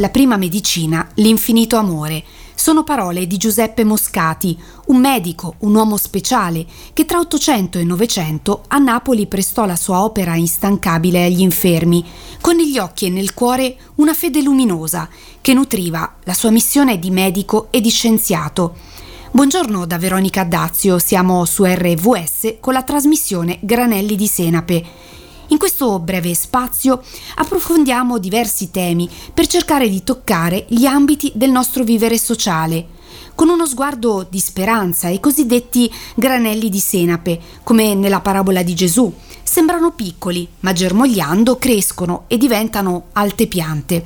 La prima medicina, l'infinito amore. Sono parole di Giuseppe Moscati, un medico, un uomo speciale, che tra 800 e 900 a Napoli prestò la sua opera instancabile agli infermi, con negli occhi e nel cuore una fede luminosa che nutriva la sua missione di medico e di scienziato. Buongiorno da Veronica Dazio, siamo su RVS con la trasmissione Granelli di Senape. In questo breve spazio approfondiamo diversi temi per cercare di toccare gli ambiti del nostro vivere sociale, con uno sguardo di speranza i cosiddetti granelli di senape, come nella parabola di Gesù. Sembrano piccoli, ma germogliando crescono e diventano alte piante.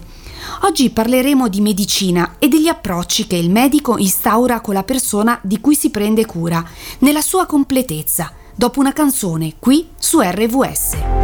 Oggi parleremo di medicina e degli approcci che il medico instaura con la persona di cui si prende cura, nella sua completezza, dopo una canzone qui su RVS.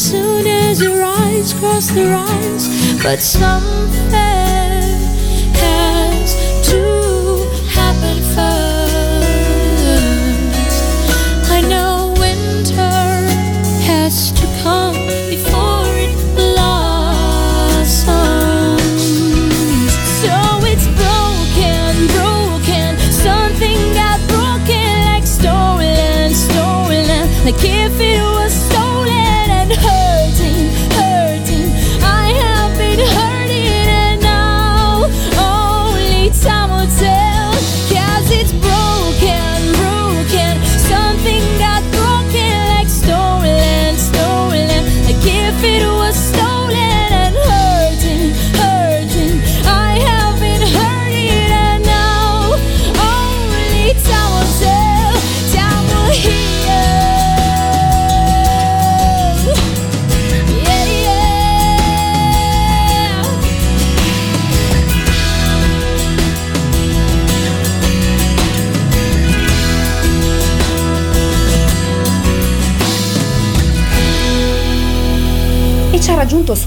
Soon as your eyes cross their eyes, but something.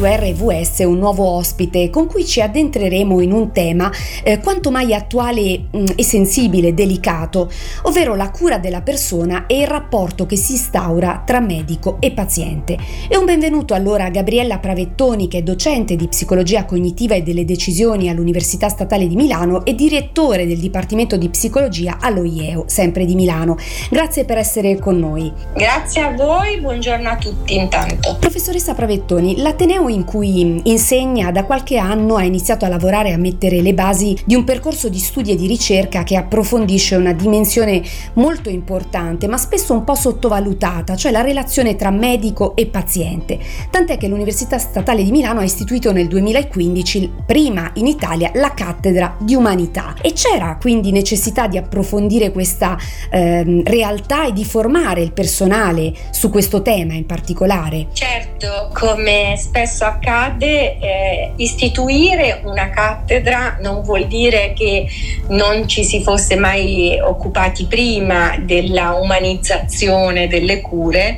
Su RVS un nuovo ospite con cui ci addentreremo in un tema eh, quanto mai attuale mh, mm, e sensibile, delicato, ovvero la cura della persona e il rapporto che si instaura tra medico e paziente. E un benvenuto allora a Gabriella Pravettoni, che è docente di psicologia cognitiva e delle decisioni all'Università Statale di Milano e direttore del Dipartimento di Psicologia all'OIEO, sempre di Milano. Grazie per essere con noi. Grazie a voi, buongiorno a tutti intanto. Professoressa Pravettoni, l'Ateneo in cui insegna da qualche anno ha iniziato a lavorare a mettere le basi di un percorso di studi e di ricerca che approfondisce una dimensione molto importante, ma spesso un po' sottovalutata, cioè la relazione tra medico e paziente. Tant'è che l'Università Statale di Milano ha istituito nel 2015, prima in Italia, la cattedra di umanità. E c'era quindi necessità di approfondire questa eh, realtà e di formare il personale su questo tema in particolare. Certo, come spesso accade, eh, istituire una cattedra non vuol dire che non ci si fosse mai occupati prima della umanizzazione delle cure,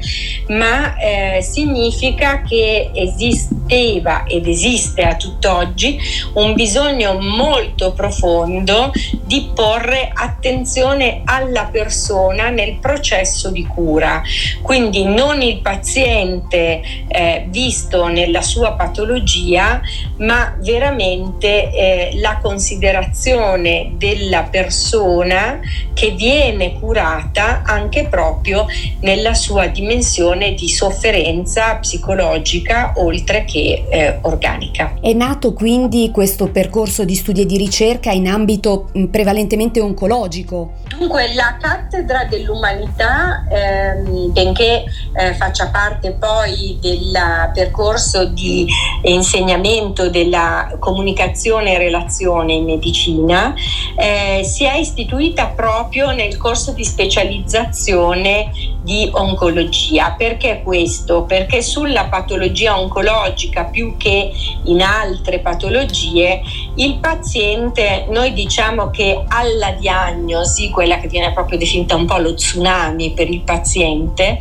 ma eh, significa che esisteva ed esiste a tutt'oggi un bisogno molto profondo di porre attenzione alla persona nel processo di cura. Quindi non il paziente eh, visto nella sua patologia, ma veramente eh, la considerazione della persona che viene curata anche proprio nella sua dimensione di sofferenza psicologica oltre che eh, organica. È nato quindi questo percorso di studi e di ricerca in ambito mh, prevalentemente oncologico? Dunque la cattedra dell'umanità, ehm, benché eh, faccia parte poi del percorso di insegnamento della comunicazione e relazione in medicina, eh, si è istituita proprio nel corso di specializzazione di oncologia. Perché questo? Perché sulla patologia oncologica più che in altre patologie il paziente, noi diciamo che alla diagnosi, quella che viene proprio definita un po' lo tsunami per il paziente,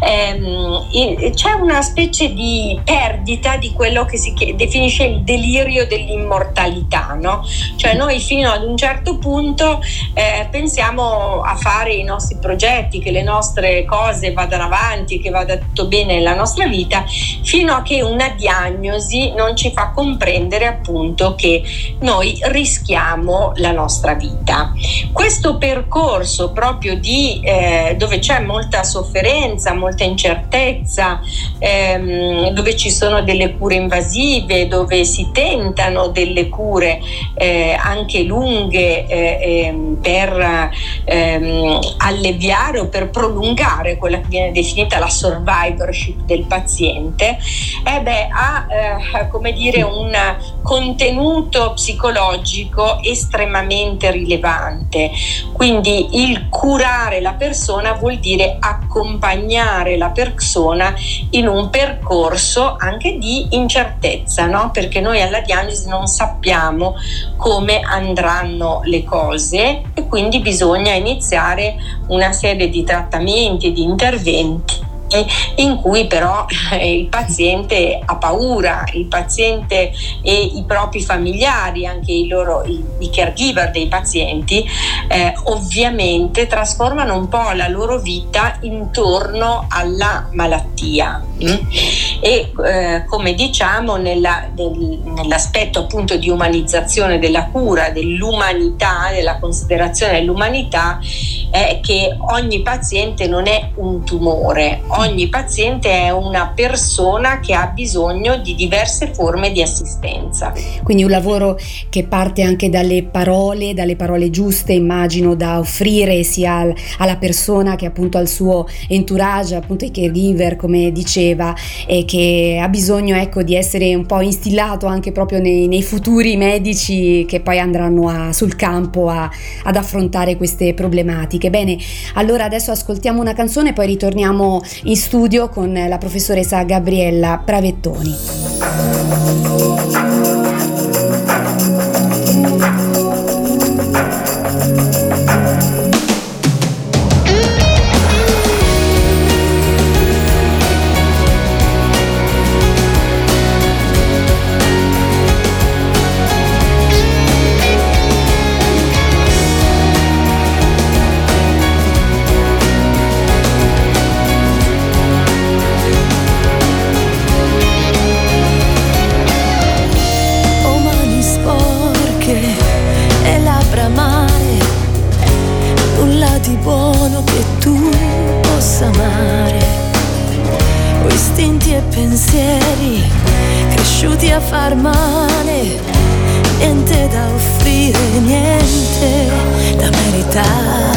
ehm, c'è una specie di perdita di quello che si definisce il delirio dell'immortalità, no? Cioè noi fino ad un certo punto eh, pensiamo a fare i nostri progetti, che le nostre cose vadano avanti, che vada tutto bene nella nostra vita, fino a che una diagnosi non ci fa comprendere appunto che noi rischiamo la nostra vita. Questo percorso proprio di eh, dove c'è molta sofferenza, molta incertezza, ehm, dove ci sono delle cure invasive, dove si tentano delle cure eh, anche lunghe eh, ehm, per ehm, alleviare o per prolungare quella che viene definita la survivorship del paziente, eh beh, ha eh, come dire un contenuto psicologico estremamente rilevante. Quindi il curare la persona vuol dire accompagnare la persona in un percorso anche di incertezza, no? perché noi alla diagnosi non sappiamo come andranno le cose e quindi bisogna iniziare una serie di trattamenti e di interventi in cui però il paziente ha paura, il paziente e i propri familiari, anche i, loro, i caregiver dei pazienti, eh, ovviamente trasformano un po' la loro vita intorno alla malattia. Mm? E eh, come diciamo nella, del, nell'aspetto appunto di umanizzazione della cura, dell'umanità, della considerazione dell'umanità, è che ogni paziente non è un tumore, ogni paziente è una persona che ha bisogno di diverse forme di assistenza. Quindi un lavoro che parte anche dalle parole, dalle parole giuste, immagino, da offrire sia alla persona che appunto al suo entourage, appunto ai caregiver, come diceva, e che ha bisogno ecco di essere un po' instillato anche proprio nei, nei futuri medici che poi andranno a, sul campo a, ad affrontare queste problematiche. Bene, allora adesso ascoltiamo una canzone e poi ritorniamo in studio con la professoressa Gabriella Pravettoni. tu possa amare. Ho istinti e pensieri cresciuti a far male, niente da offrire, niente da meritare.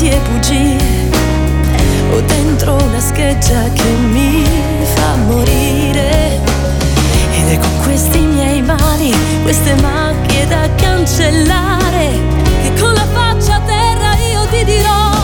e bugie o dentro una scheggia che mi fa morire. Ed è con questi miei mali, queste macchie da cancellare che con la faccia a terra io ti dirò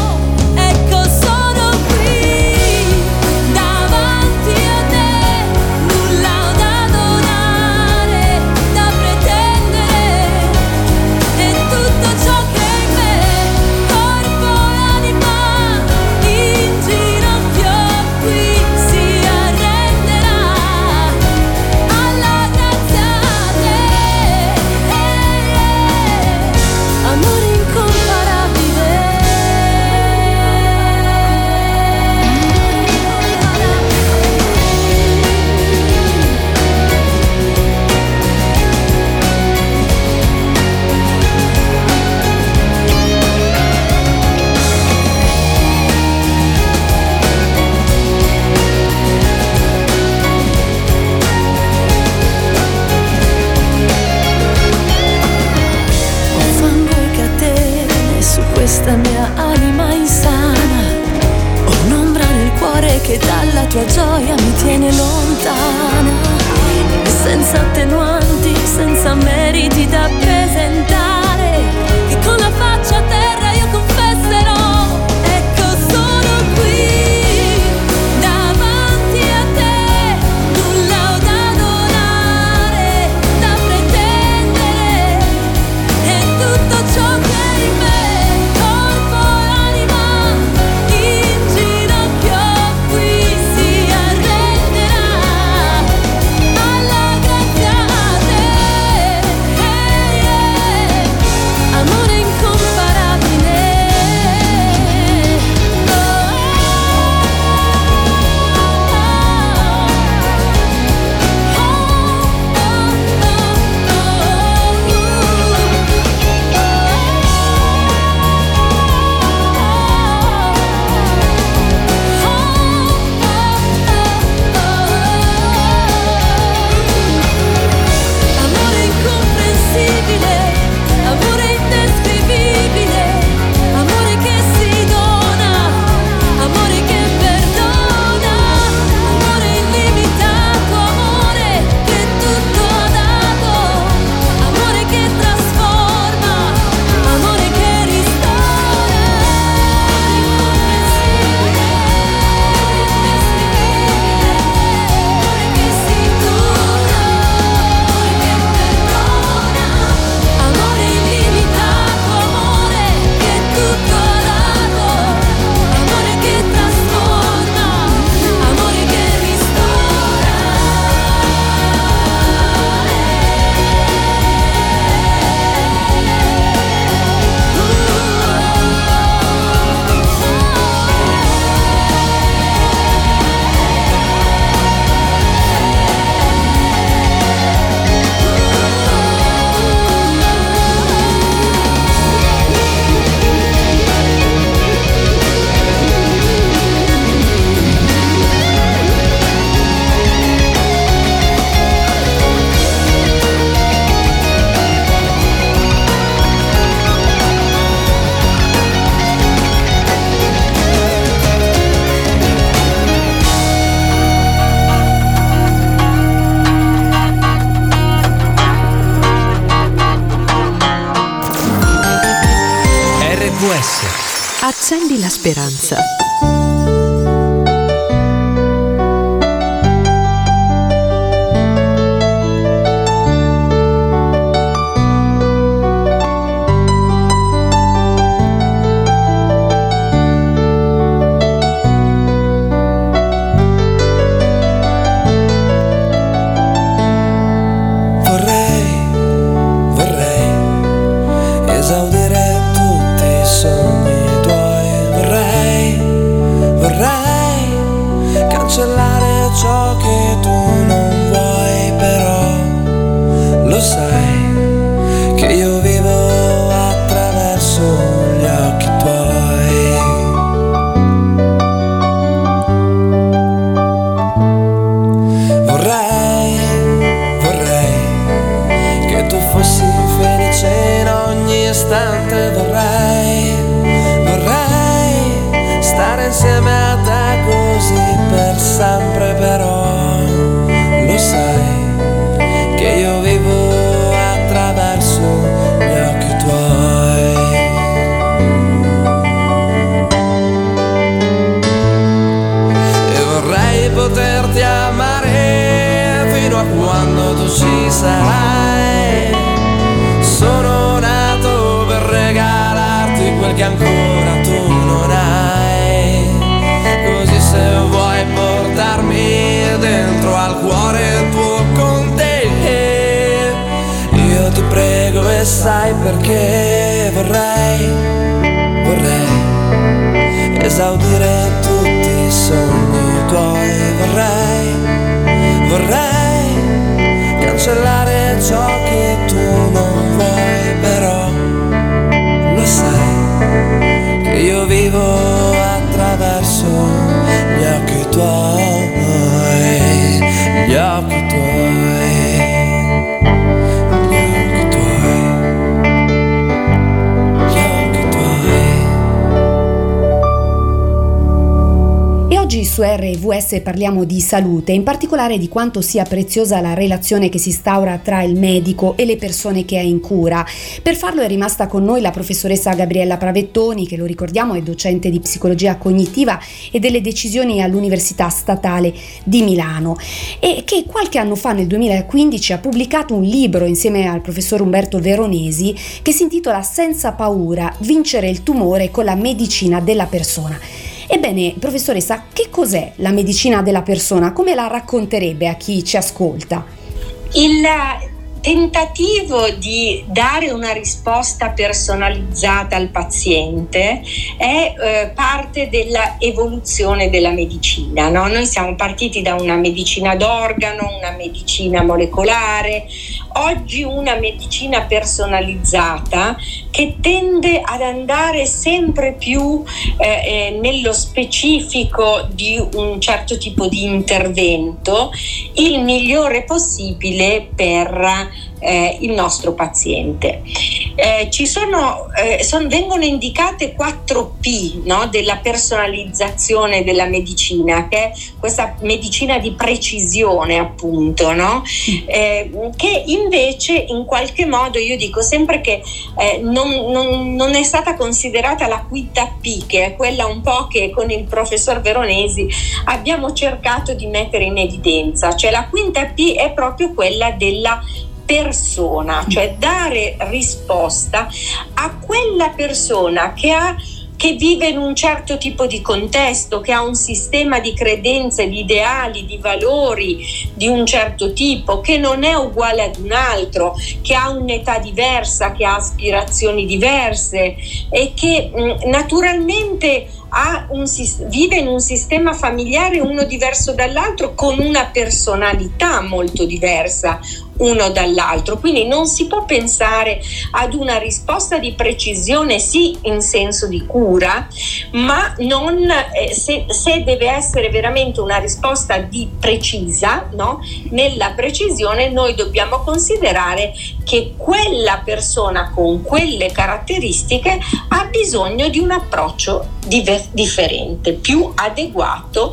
Accendi la speranza. hollow side. Sai perché vorrei, vorrei esaudire tutti i sogni tuoi. Vorrei, vorrei cancellare ciò che tu non vuoi, però lo sai che io vivo attraverso gli occhi su RVS parliamo di salute, in particolare di quanto sia preziosa la relazione che si instaura tra il medico e le persone che è in cura. Per farlo è rimasta con noi la professoressa Gabriella Pravettoni, che lo ricordiamo è docente di psicologia cognitiva e delle decisioni all'Università Statale di Milano e che qualche anno fa, nel 2015, ha pubblicato un libro insieme al professor Umberto Veronesi che si intitola Senza paura, vincere il tumore con la medicina della persona. Ebbene, professoressa, che cos'è la medicina della persona? Come la racconterebbe a chi ci ascolta? Il tentativo di dare una risposta personalizzata al paziente è eh, parte dell'evoluzione della medicina. No? Noi siamo partiti da una medicina d'organo, una medicina molecolare, oggi una medicina personalizzata che tende ad andare sempre più eh, eh, nello specifico di un certo tipo di intervento, il migliore possibile per eh, il nostro paziente. Eh, ci sono, eh, son, vengono indicate 4 P no, della personalizzazione della medicina, che è questa medicina di precisione, appunto, no? Eh, che invece in qualche modo io dico sempre che eh, non, non, non, è stata considerata la quinta P, che è quella un po' che con il professor Veronesi abbiamo cercato di mettere in evidenza, cioè la quinta P è proprio quella della persona, cioè dare risposta a quella persona che ha che vive in un certo tipo di contesto, che ha un sistema di credenze, di ideali, di valori di un certo tipo, che non è uguale ad un altro, che ha un'età diversa, che ha aspirazioni diverse e che naturalmente un, vive in un sistema familiare uno diverso dall'altro con una personalità molto diversa uno dall'altro. Quindi non si può pensare ad una risposta di precisione, sì, in senso di cura, ma non, eh, se, se, deve essere veramente una risposta di precisa, no? nella precisione noi dobbiamo considerare che quella persona con quelle caratteristiche ha bisogno di un approccio diver- differente, più adeguato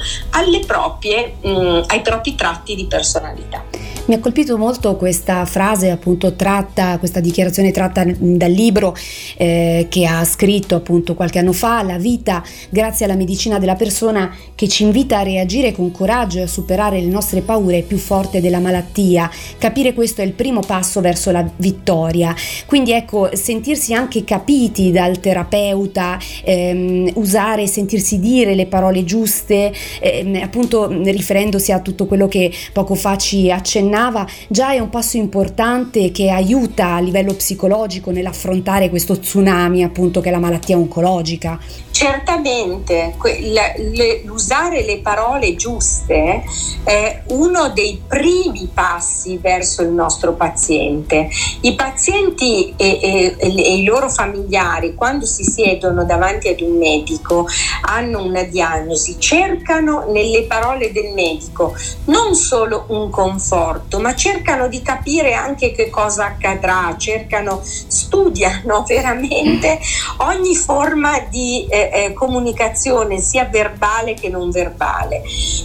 proprie, mh, ai propri tratti di personalità. Mi ha colpito molto questa frase appunto tratta, questa dichiarazione tratta dal libro eh, che ha scritto appunto qualche anno fa, La vita grazie alla medicina della persona che ci invita a reagire con coraggio e a superare le nostre paure più forte della malattia. Capire questo è il primo passo verso la vittoria. Quindi ecco, sentirsi anche capiti dal terapeuta, ehm, usare, sentirsi dire le parole giuste, ehm, appunto riferendosi a tutto quello che poco fa ci accennava, già è un passo importante che aiuta a livello psicologico nell'affrontare questo tsunami appunto che è la malattia oncologica. Certamente, l'usare le parole giuste è uno dei primi passi verso il nostro paziente. I pazienti e, e, e, i loro familiari, quando si siedono davanti ad un medico, hanno una diagnosi, cercano nelle parole del medico non solo un conforto, ma cercano di capire anche che cosa accadrà, cercano, studiano veramente ogni forma di eh, eh, comunicazione, sia verbale che non verbale.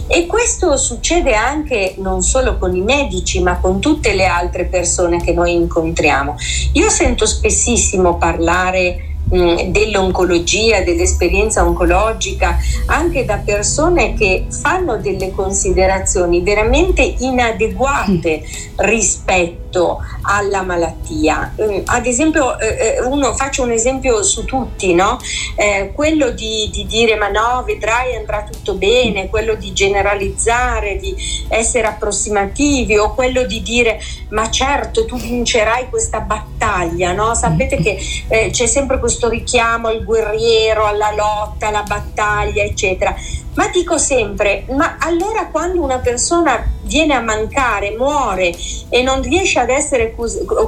E questo succede anche non solo con i medici, ma con tutte le altre persone che noi incontriamo. Io sento spessissimo parlare Mm, dell'oncologia, dell'esperienza oncologica, anche da persone che fanno delle considerazioni veramente inadeguate rispetto alla malattia. Mm, ad esempio, eh, eh, uno, faccio un esempio su tutti, no? eh, quello di, di, dire ma no, vedrai andrà tutto bene, quello di generalizzare, di essere approssimativi o quello di dire ma certo tu vincerai questa battaglia, no? sapete che eh, c'è sempre questo richiamo al guerriero, alla lotta, alla battaglia, eccetera. Ma dico sempre, ma allora quando una persona viene a mancare, muore e non riesce ad essere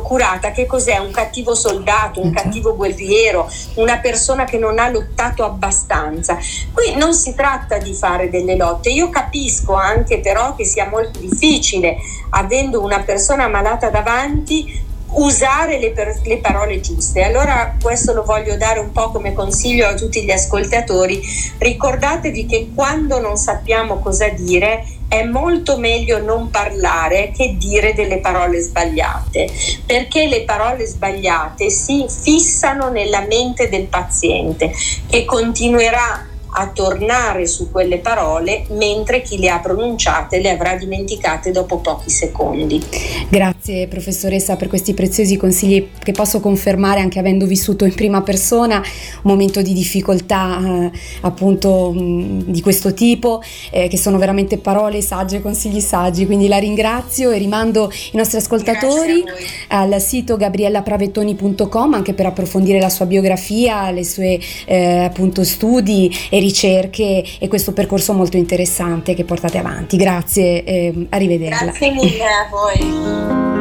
curata, che cos'è? Un cattivo soldato, un cattivo guerriero, una persona che non ha lottato abbastanza. Qui non si tratta di fare delle lotte. Io capisco anche però che sia molto difficile, avendo una persona malata davanti, usare le, per, le, parole giuste. Allora questo lo voglio dare un po' come consiglio a tutti gli ascoltatori. Ricordatevi che quando non sappiamo cosa dire è molto meglio non parlare che dire delle parole sbagliate, perché le parole sbagliate si fissano nella mente del paziente che continuerà a tornare su quelle parole mentre chi le ha pronunciate le avrà dimenticate dopo pochi secondi. Grazie professoressa per questi preziosi consigli che posso confermare anche avendo vissuto in prima persona un momento di difficoltà eh, appunto mh, di questo tipo eh, che sono veramente parole sagge, consigli saggi, quindi la ringrazio e rimando i nostri ascoltatori al sito gabriellapravettoni.com anche per approfondire la sua biografia, le sue eh, appunto studi e ricerche e questo percorso molto interessante che portate avanti. Grazie, eh, arrivederla. Grazie mille a voi.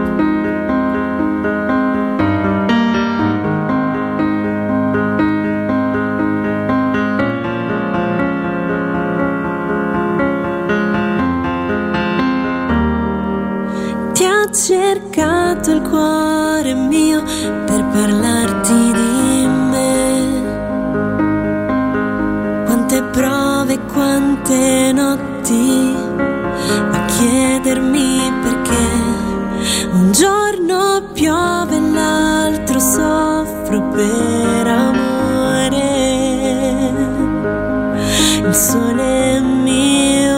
cercato il cuore mio per parlarti di prove quante notti a chiedermi perché un giorno piove e l'altro soffro per amore. Il sole mio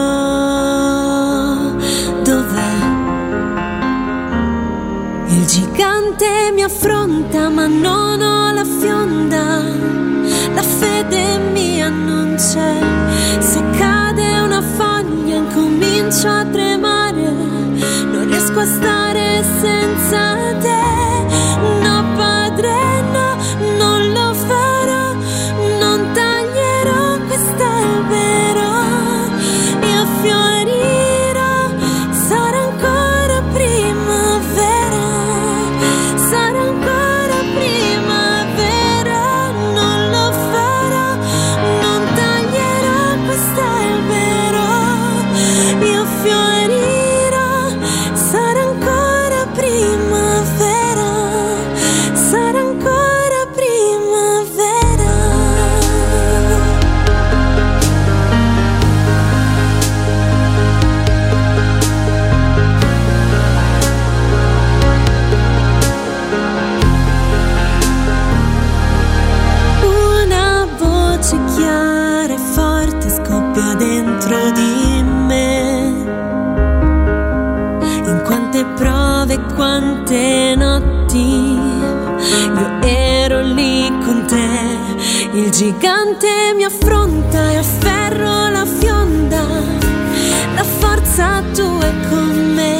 dov'è? Il gigante mi affronta ma non affronta e afferro la fionda. La forza tua è con me.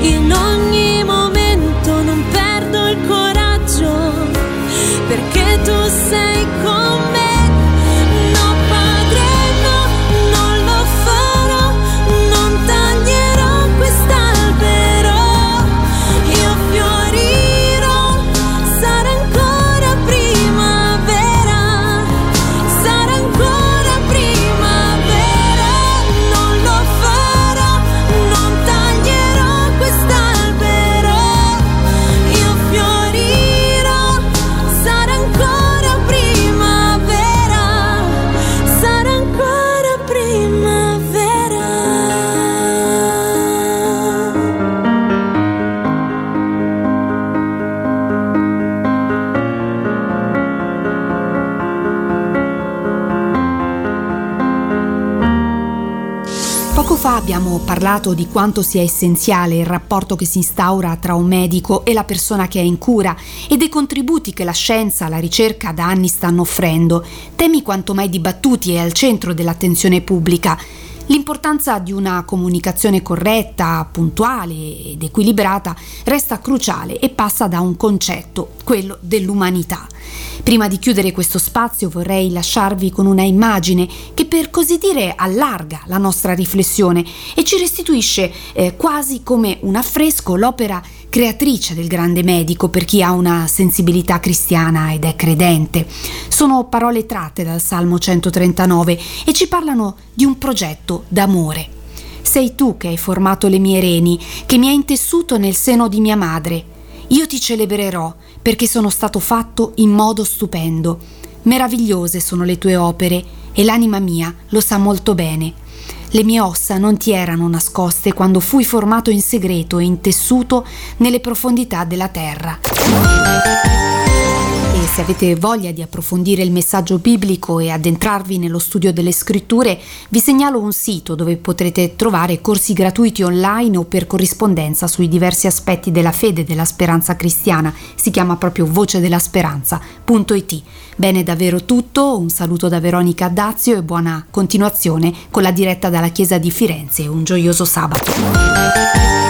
In ogni momento non perdo il coraggio perché tu sei con me. Abbiamo parlato di quanto sia essenziale il rapporto che si instaura tra un medico e la persona che è in cura e dei contributi che la scienza, la ricerca da anni stanno offrendo, temi quanto mai dibattuti e al centro dell'attenzione pubblica. L'importanza di una comunicazione corretta, puntuale ed equilibrata resta cruciale e passa da un concetto, quello dell'umanità. Prima di chiudere questo spazio vorrei lasciarvi con una immagine che per così dire allarga la nostra riflessione e ci restituisce eh, quasi come un affresco l'opera creatrice del grande medico per chi ha una sensibilità cristiana ed è credente. Sono parole tratte dal Salmo 139 e ci parlano di un progetto d'amore. Sei tu che hai formato le mie reni, che mi hai intessuto nel seno di mia madre. Io ti celebrerò perché sono stato fatto in modo stupendo. Meravigliose sono le tue opere e l'anima mia lo sa molto bene. Le mie ossa non ti erano nascoste quando fui formato in segreto e intessuto nelle profondità della terra. Se avete voglia di approfondire il messaggio biblico e addentrarvi nello studio delle scritture, vi segnalo un sito dove potrete trovare corsi gratuiti online o per corrispondenza sui diversi aspetti della fede e della speranza cristiana. Si chiama proprio voce della speranza.it. Bene davvero tutto, un saluto da Veronica Dazio e buona continuazione con la diretta dalla Chiesa di Firenze. Un gioioso sabato.